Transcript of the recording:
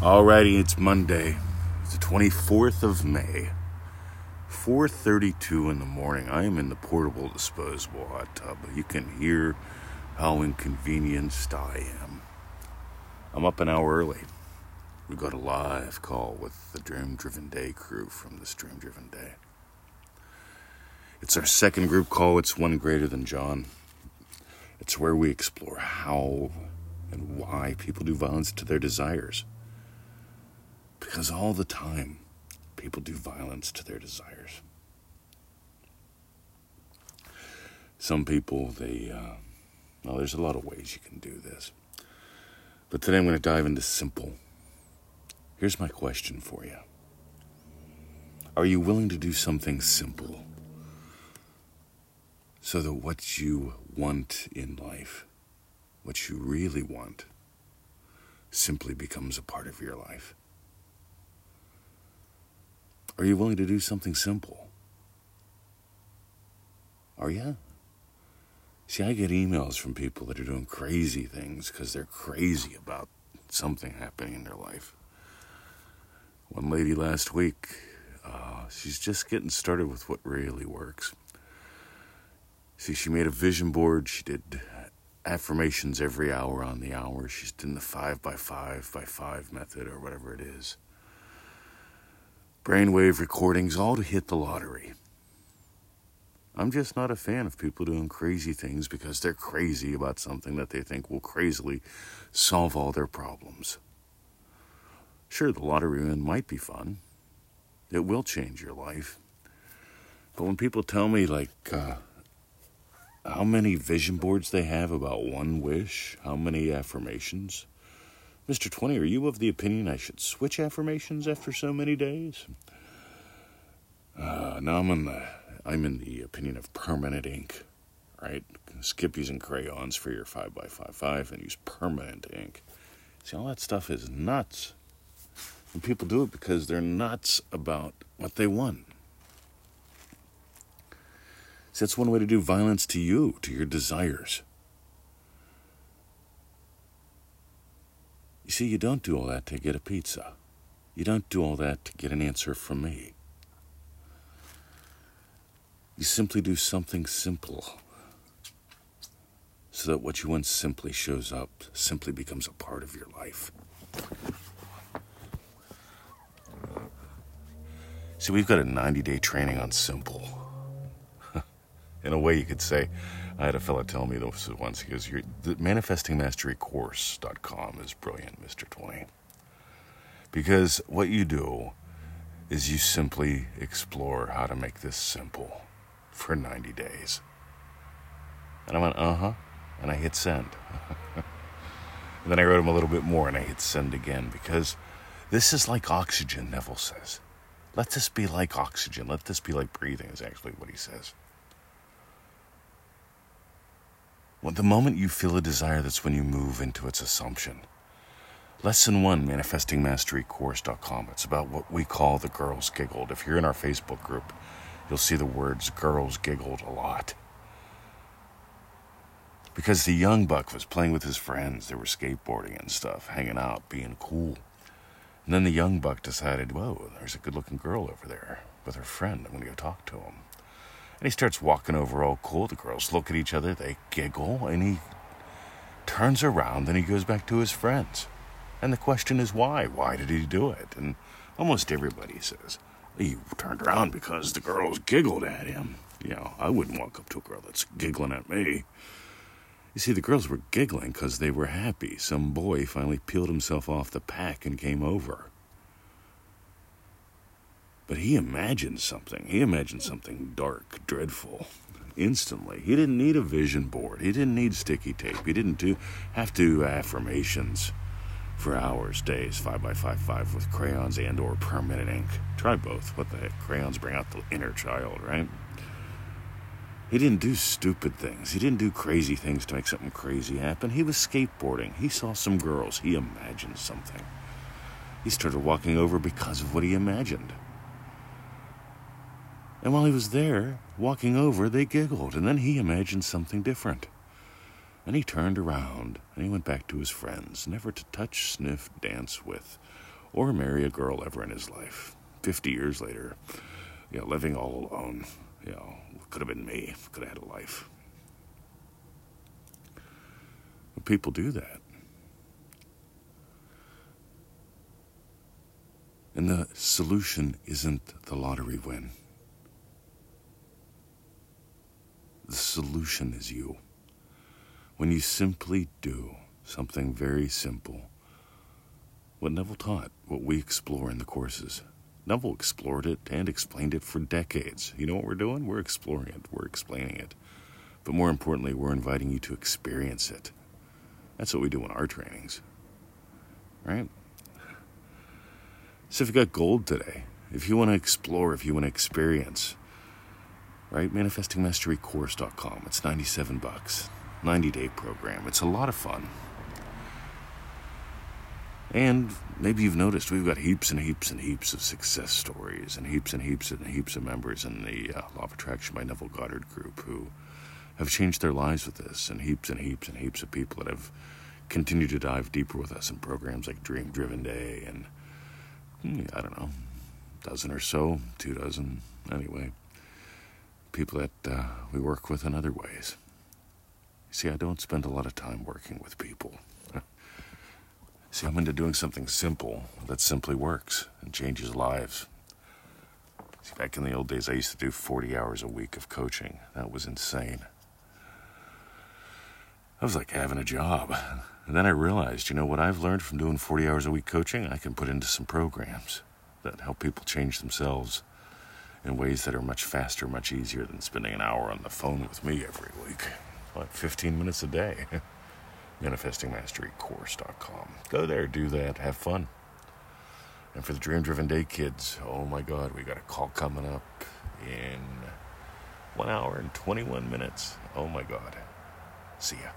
Alrighty, it's Monday. It's the 24th of May. 4:32 in the morning. I am in the portable disposable uh, hot tub. You can hear how inconvenienced I am. I'm up an hour early. We got a live call with the Dream Driven Day crew from this Dream Driven Day. It's our second group call. It's one greater than John. It's where we explore how and why people do violence to their desires. Because all the time, people do violence to their desires. Some people, they, uh, well, there's a lot of ways you can do this. But today I'm going to dive into simple. Here's my question for you Are you willing to do something simple so that what you want in life, what you really want, simply becomes a part of your life? Are you willing to do something simple? Are you? See, I get emails from people that are doing crazy things because they're crazy about something happening in their life. One lady last week, uh, she's just getting started with what really works. See, she made a vision board. She did affirmations every hour on the hour. She's doing the five by five by five method or whatever it is brainwave recordings, all to hit the lottery. I'm just not a fan of people doing crazy things because they're crazy about something that they think will crazily solve all their problems. Sure, the lottery win might be fun. It will change your life. But when people tell me, like, uh, how many vision boards they have about one wish, how many affirmations, Mr. 20, are you of the opinion I should switch affirmations after so many days? Uh, I'm in the I'm in the opinion of permanent ink, right? Skip using crayons for your 5x55 and use permanent ink. See, all that stuff is nuts. And people do it because they're nuts about what they want. See, that's one way to do violence to you, to your desires. You see, you don't do all that to get a pizza. You don't do all that to get an answer from me. You simply do something simple so that what you want simply shows up, simply becomes a part of your life. See, we've got a 90 day training on simple. In a way, you could say, I had a fellow tell me this once. He goes, "The manifestingmasterycourse.com is brilliant, Mister Twenty, because what you do is you simply explore how to make this simple for 90 days." And I went, "Uh huh," and I hit send. and then I wrote him a little bit more, and I hit send again because this is like oxygen. Neville says, "Let this be like oxygen. Let this be like breathing." Is actually what he says. Well, the moment you feel a desire, that's when you move into its assumption. Lesson one, manifestingmasterycourse.com. It's about what we call the girls giggled. If you're in our Facebook group, you'll see the words girls giggled a lot. Because the young buck was playing with his friends, they were skateboarding and stuff, hanging out, being cool. And then the young buck decided, whoa, there's a good looking girl over there with her friend. I'm going to go talk to him. And he starts walking over all cool. The girls look at each other, they giggle, and he turns around and he goes back to his friends. And the question is why? Why did he do it? And almost everybody says he turned around because the girls giggled at him. You know, I wouldn't walk up to a girl that's giggling at me. You see, the girls were giggling because they were happy. Some boy finally peeled himself off the pack and came over. But he imagined something. He imagined something dark, dreadful, instantly. He didn't need a vision board. He didn't need sticky tape. He didn't do, have to do affirmations for hours, days, five by five, five with crayons and or permanent ink. Try both. What the heck? Crayons bring out the inner child, right? He didn't do stupid things. He didn't do crazy things to make something crazy happen. He was skateboarding. He saw some girls. He imagined something. He started walking over because of what he imagined. And while he was there, walking over, they giggled, and then he imagined something different. And he turned around and he went back to his friends, never to touch, sniff, dance with, or marry a girl ever in his life. 50 years later, you know, living all alone, you know, could have been me, could have had a life. But people do that. And the solution isn't the lottery win. The solution is you. When you simply do something very simple, what Neville taught, what we explore in the courses. Neville explored it and explained it for decades. You know what we're doing? We're exploring it, we're explaining it. But more importantly, we're inviting you to experience it. That's what we do in our trainings, right? So if you got gold today, if you want to explore, if you want to experience, right? ManifestingMasteryCourse.com. It's 97 bucks. 90 day program. It's a lot of fun. And maybe you've noticed we've got heaps and heaps and heaps of success stories and heaps and heaps and heaps of members in the uh, Law of Attraction by Neville Goddard group who have changed their lives with this, and heaps and heaps and heaps of people that have continued to dive deeper with us in programs like Dream Driven Day and hmm, I don't know, dozen or so, two dozen, anyway. People that uh, we work with in other ways. See, I don't spend a lot of time working with people. See, I'm into doing something simple that simply works and changes lives. See, back in the old days, I used to do 40 hours a week of coaching. That was insane. I was like having a job. And then I realized, you know, what I've learned from doing 40 hours a week coaching, I can put into some programs that help people change themselves in ways that are much faster, much easier than spending an hour on the phone with me every week. Like 15 minutes a day. ManifestingMasteryCourse.com. Go there, do that, have fun. And for the Dream Driven Day kids, oh my God, we got a call coming up in one hour and 21 minutes. Oh my God. See ya.